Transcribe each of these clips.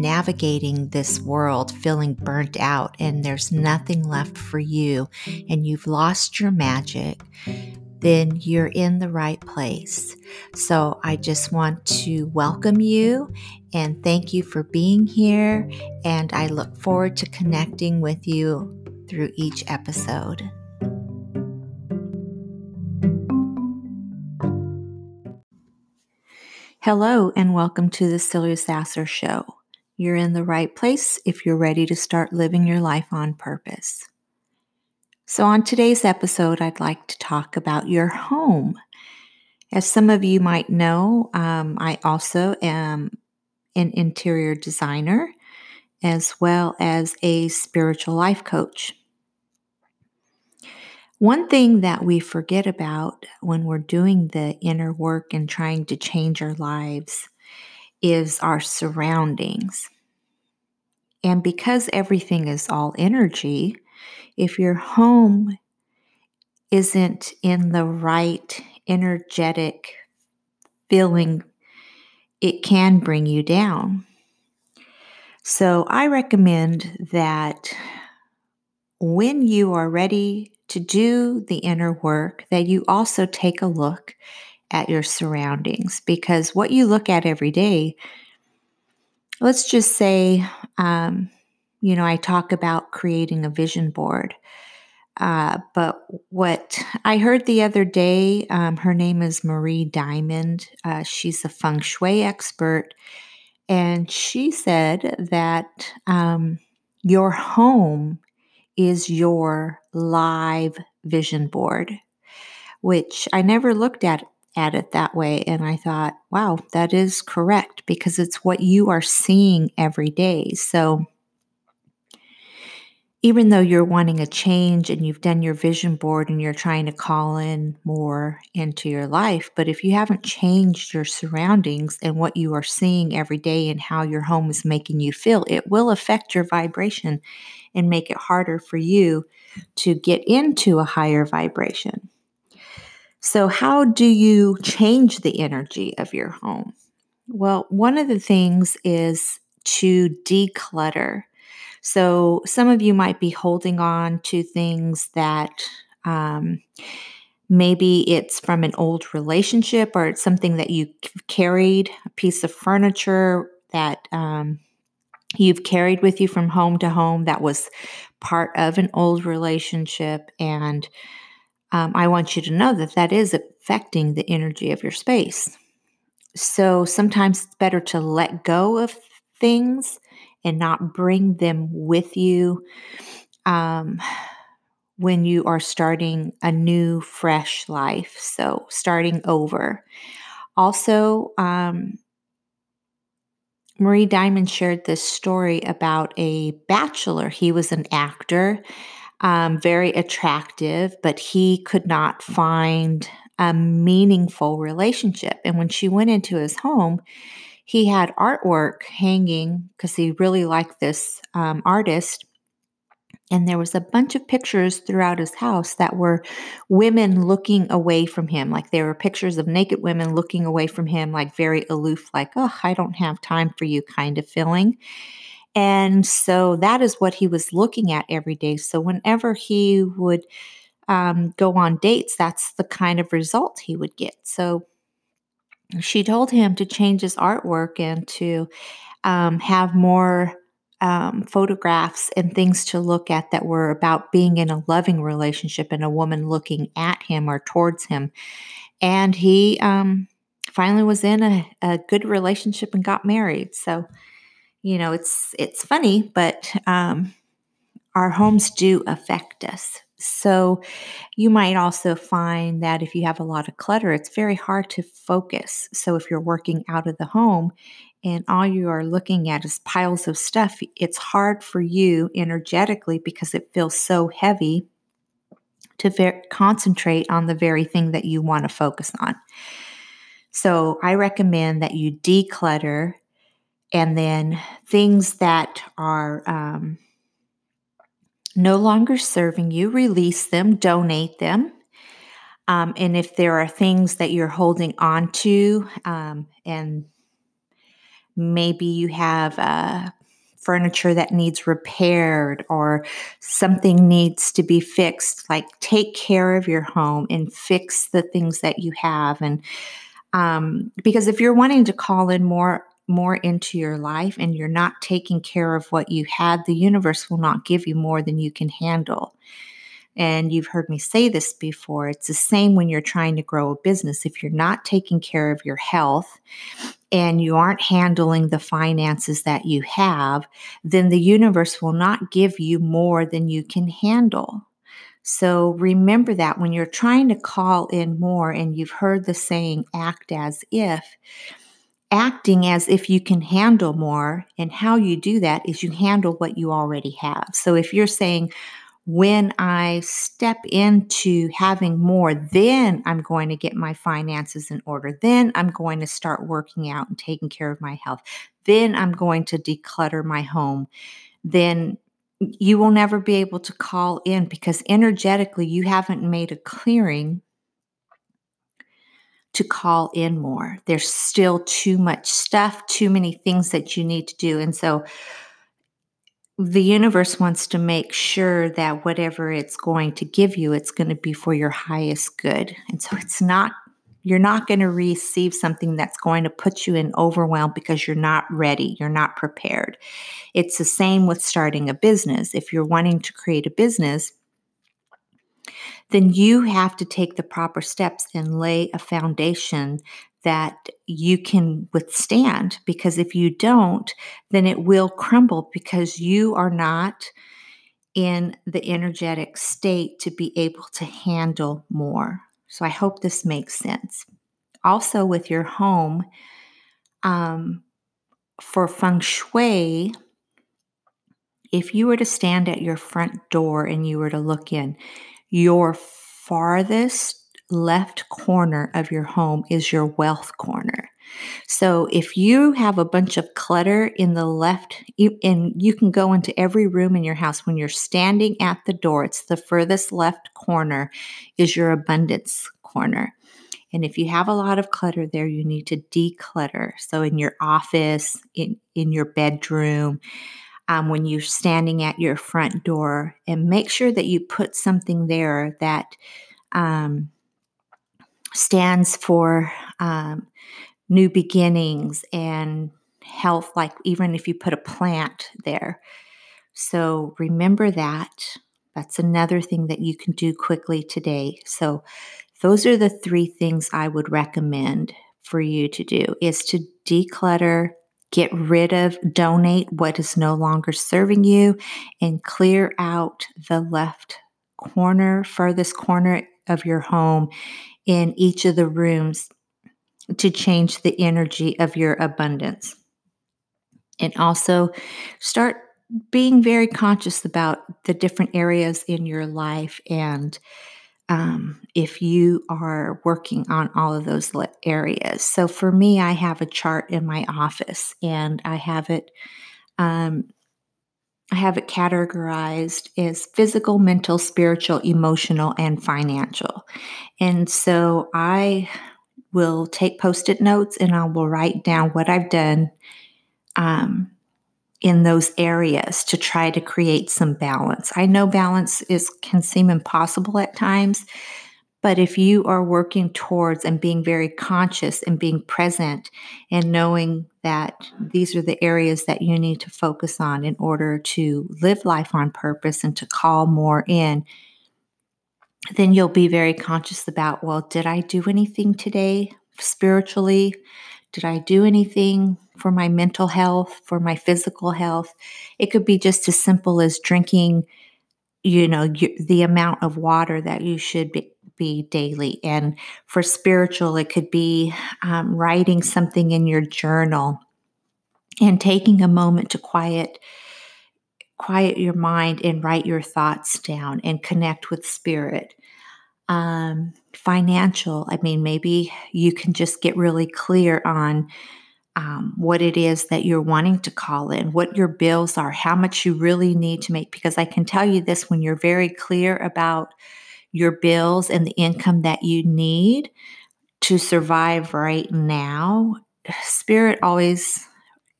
navigating this world feeling burnt out and there's nothing left for you and you've lost your magic, then you're in the right place. So I just want to welcome you and thank you for being here. And I look forward to connecting with you through each episode. Hello, and welcome to the Celia Sasser Show. You're in the right place if you're ready to start living your life on purpose. So, on today's episode, I'd like to talk about your home. As some of you might know, um, I also am an interior designer as well as a spiritual life coach. One thing that we forget about when we're doing the inner work and trying to change our lives is our surroundings. And because everything is all energy, if your home isn't in the right energetic feeling, it can bring you down. So I recommend that when you are ready to do the inner work, that you also take a look at your surroundings because what you look at every day, let's just say, um, you know, I talk about creating a vision board. Uh, but what I heard the other day, um, her name is Marie Diamond. Uh, she's a feng shui expert. And she said that um, your home is your live vision board, which I never looked at at it that way. And I thought, wow, that is correct because it's what you are seeing every day. So even though you're wanting a change and you've done your vision board and you're trying to call in more into your life, but if you haven't changed your surroundings and what you are seeing every day and how your home is making you feel, it will affect your vibration and make it harder for you to get into a higher vibration. So, how do you change the energy of your home? Well, one of the things is to declutter. So, some of you might be holding on to things that um, maybe it's from an old relationship or it's something that you carried, a piece of furniture that um, you've carried with you from home to home that was part of an old relationship. And um, I want you to know that that is affecting the energy of your space. So sometimes it's better to let go of things and not bring them with you um, when you are starting a new, fresh life. So starting over. Also, um, Marie Diamond shared this story about a bachelor. He was an actor um, very attractive, but he could not find a meaningful relationship. And when she went into his home, he had artwork hanging because he really liked this um, artist. And there was a bunch of pictures throughout his house that were women looking away from him. Like there were pictures of naked women looking away from him, like very aloof, like, oh, I don't have time for you kind of feeling. And so that is what he was looking at every day. So whenever he would um, go on dates, that's the kind of result he would get. So she told him to change his artwork and to um, have more um, photographs and things to look at that were about being in a loving relationship and a woman looking at him or towards him. And he um, finally was in a, a good relationship and got married. So you know, it's it's funny, but um, our homes do affect us. So, you might also find that if you have a lot of clutter, it's very hard to focus. So, if you're working out of the home and all you are looking at is piles of stuff, it's hard for you energetically because it feels so heavy to ver- concentrate on the very thing that you want to focus on. So, I recommend that you declutter and then things that are um, no longer serving you, release them, donate them. Um, and if there are things that you're holding on to, um, and maybe you have uh, furniture that needs repaired or something needs to be fixed, like take care of your home and fix the things that you have. And um, because if you're wanting to call in more more into your life and you're not taking care of what you had, the universe will not give you more than you can handle. And you've heard me say this before. It's the same when you're trying to grow a business. If you're not taking care of your health and you aren't handling the finances that you have, then the universe will not give you more than you can handle. So remember that when you're trying to call in more and you've heard the saying, act as if, acting as if you can handle more. And how you do that is you handle what you already have. So if you're saying, when I step into having more, then I'm going to get my finances in order. Then I'm going to start working out and taking care of my health. Then I'm going to declutter my home. Then you will never be able to call in because energetically you haven't made a clearing to call in more. There's still too much stuff, too many things that you need to do. And so the universe wants to make sure that whatever it's going to give you, it's going to be for your highest good. And so it's not, you're not going to receive something that's going to put you in overwhelm because you're not ready, you're not prepared. It's the same with starting a business. If you're wanting to create a business, then you have to take the proper steps and lay a foundation that you can withstand. Because if you don't, then it will crumble because you are not in the energetic state to be able to handle more. So I hope this makes sense. Also, with your home, um, for feng shui, if you were to stand at your front door and you were to look in, your farthest left corner of your home is your wealth corner. So if you have a bunch of clutter in the left, and you can go into every room in your house when you're standing at the door, it's the furthest left corner is your abundance corner. And if you have a lot of clutter there, you need to declutter. So in your office, in, in your bedroom, um, when you're standing at your front door, and make sure that you put something there that um, stands for um, new beginnings and health, like even if you put a plant there. So remember that. That's another thing that you can do quickly today. So those are the three things I would recommend for you to do is to declutter, get rid of, donate what is no longer serving you and clear out the left corner, furthest corner of your home in each of the rooms to change the energy of your abundance. And also start being very conscious about the different areas in your life and um, if you are working on all of those areas. So for me, I have a chart in my office and I have it. Um, I have it categorized as physical, mental, spiritual, emotional, and financial. And so I will take post it notes and I will write down what I've done um, in those areas to try to create some balance. I know balance is can seem impossible at times, but if you are working towards and being very conscious and being present and knowing that these are the areas that you need to focus on in order to live life on purpose and to call more in, then you'll be very conscious about well, did I do anything today spiritually? Did I do anything for my mental health, for my physical health? It could be just as simple as drinking you know the amount of water that you should be, be daily and for spiritual it could be um, writing something in your journal and taking a moment to quiet quiet your mind and write your thoughts down and connect with spirit um, financial i mean maybe you can just get really clear on um, what it is that you're wanting to call in, what your bills are, how much you really need to make. Because I can tell you this when you're very clear about your bills and the income that you need to survive right now, Spirit always,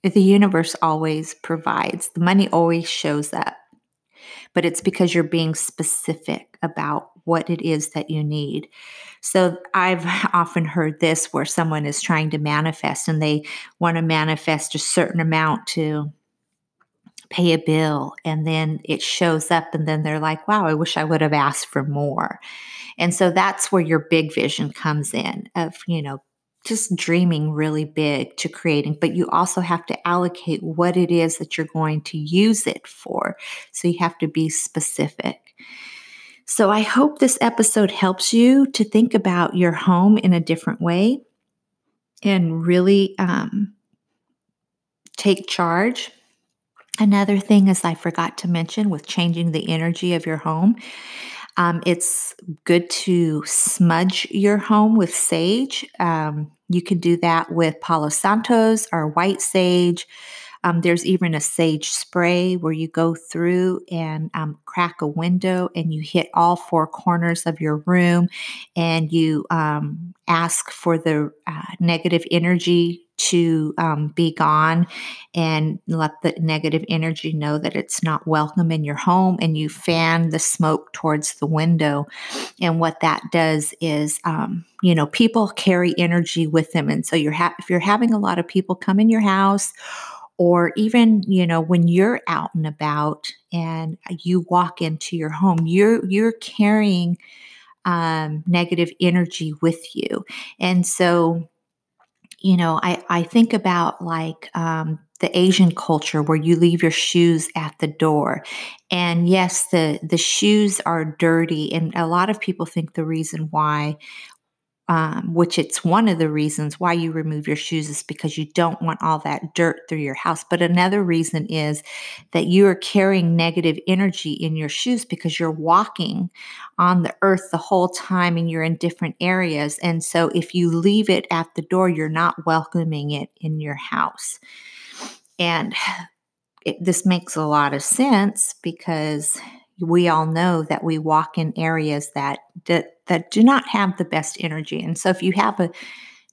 the universe always provides. The money always shows up. But it's because you're being specific about what it is that you need. So I've often heard this where someone is trying to manifest and they want to manifest a certain amount to pay a bill and then it shows up and then they're like, wow, I wish I would have asked for more. And so that's where your big vision comes in of, you know, just dreaming really big to creating, but you also have to allocate what it is that you're going to use it for. So you have to be specific. So I hope this episode helps you to think about your home in a different way and really um, take charge. Another thing is I forgot to mention with changing the energy of your home. Um, it's good to smudge your home with sage. Um, you can do that with Palo Santos or white sage. Um, there's even a sage spray where you go through and um, crack a window and you hit all four corners of your room and you um, ask for the uh, negative energy to um, be gone and let the negative energy know that it's not welcome in your home and you fan the smoke towards the window. And what that does is um, you know people carry energy with them. And so you're ha- if you're having a lot of people come in your house or even you know when you're out and about and you walk into your home you're you're carrying um, negative energy with you. And so you know i i think about like um, the asian culture where you leave your shoes at the door. And yes the the shoes are dirty and a lot of people think the reason why um, which it's one of the reasons why you remove your shoes is because you don't want all that dirt through your house. But another reason is that you are carrying negative energy in your shoes because you're walking on the earth the whole time and you're in different areas. And so if you leave it at the door, you're not welcoming it in your house. And it, this makes a lot of sense because we all know that we walk in areas that that, that do not have the best energy. And so if you have a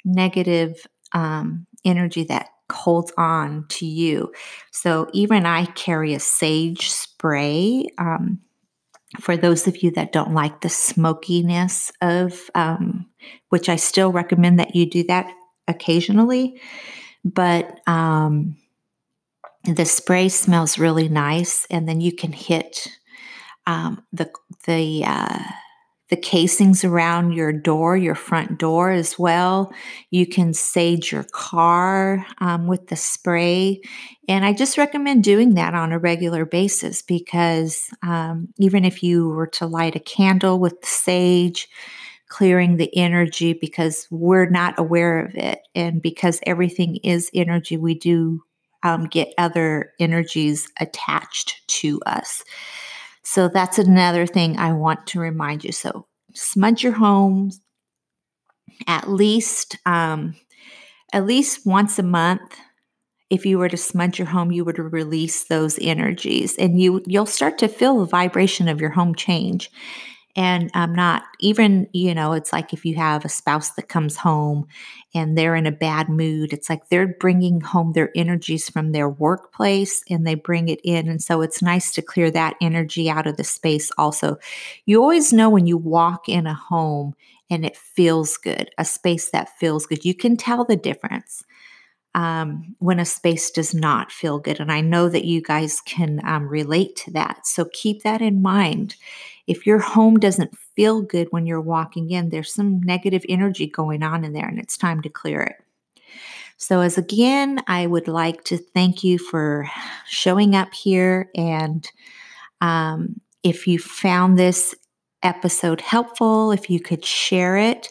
negative um, energy that holds on to you. So even I carry a sage spray. Um, for those of you that don't like the smokiness of, um, which I still recommend that you do that occasionally, but um, the spray smells really nice, and then you can hit um, the the uh, the casings around your door, your front door as well. You can sage your car um, with the spray. And I just recommend doing that on a regular basis because um, even if you were to light a candle with the sage, clearing the energy because we're not aware of it. And because everything is energy, we do um, get other energies attached to us. So that's another thing I want to remind you. So smudge your homes at least um, at least once a month. If you were to smudge your home, you would release those energies, and you you'll start to feel the vibration of your home change. And I'm not even, you know, it's like if you have a spouse that comes home and they're in a bad mood, it's like they're bringing home their energies from their workplace and they bring it in. And so it's nice to clear that energy out of the space also. You always know when you walk in a home and it feels good, a space that feels good. You can tell the difference um, when a space does not feel good. And I know that you guys can um, relate to that. So keep that in mind if your home doesn't feel good when you're walking in, there's some negative energy going on in there and it's time to clear it. So, as again, I would like to thank you for showing up here. And um, if you found this episode helpful, if you could share it,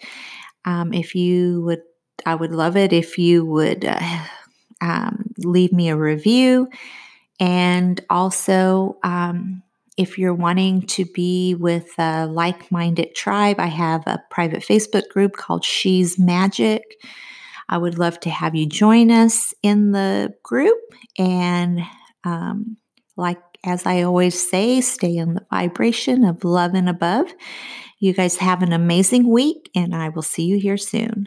um, if you would, I would love it if you would uh, um, leave me a review. And also, um, if you're wanting to be with a like minded tribe, I have a private Facebook group called She's Magic. I would love to have you join us in the group. And um, like as I always say, stay in the vibration of love and above. You guys have an amazing week, and I will see you here soon.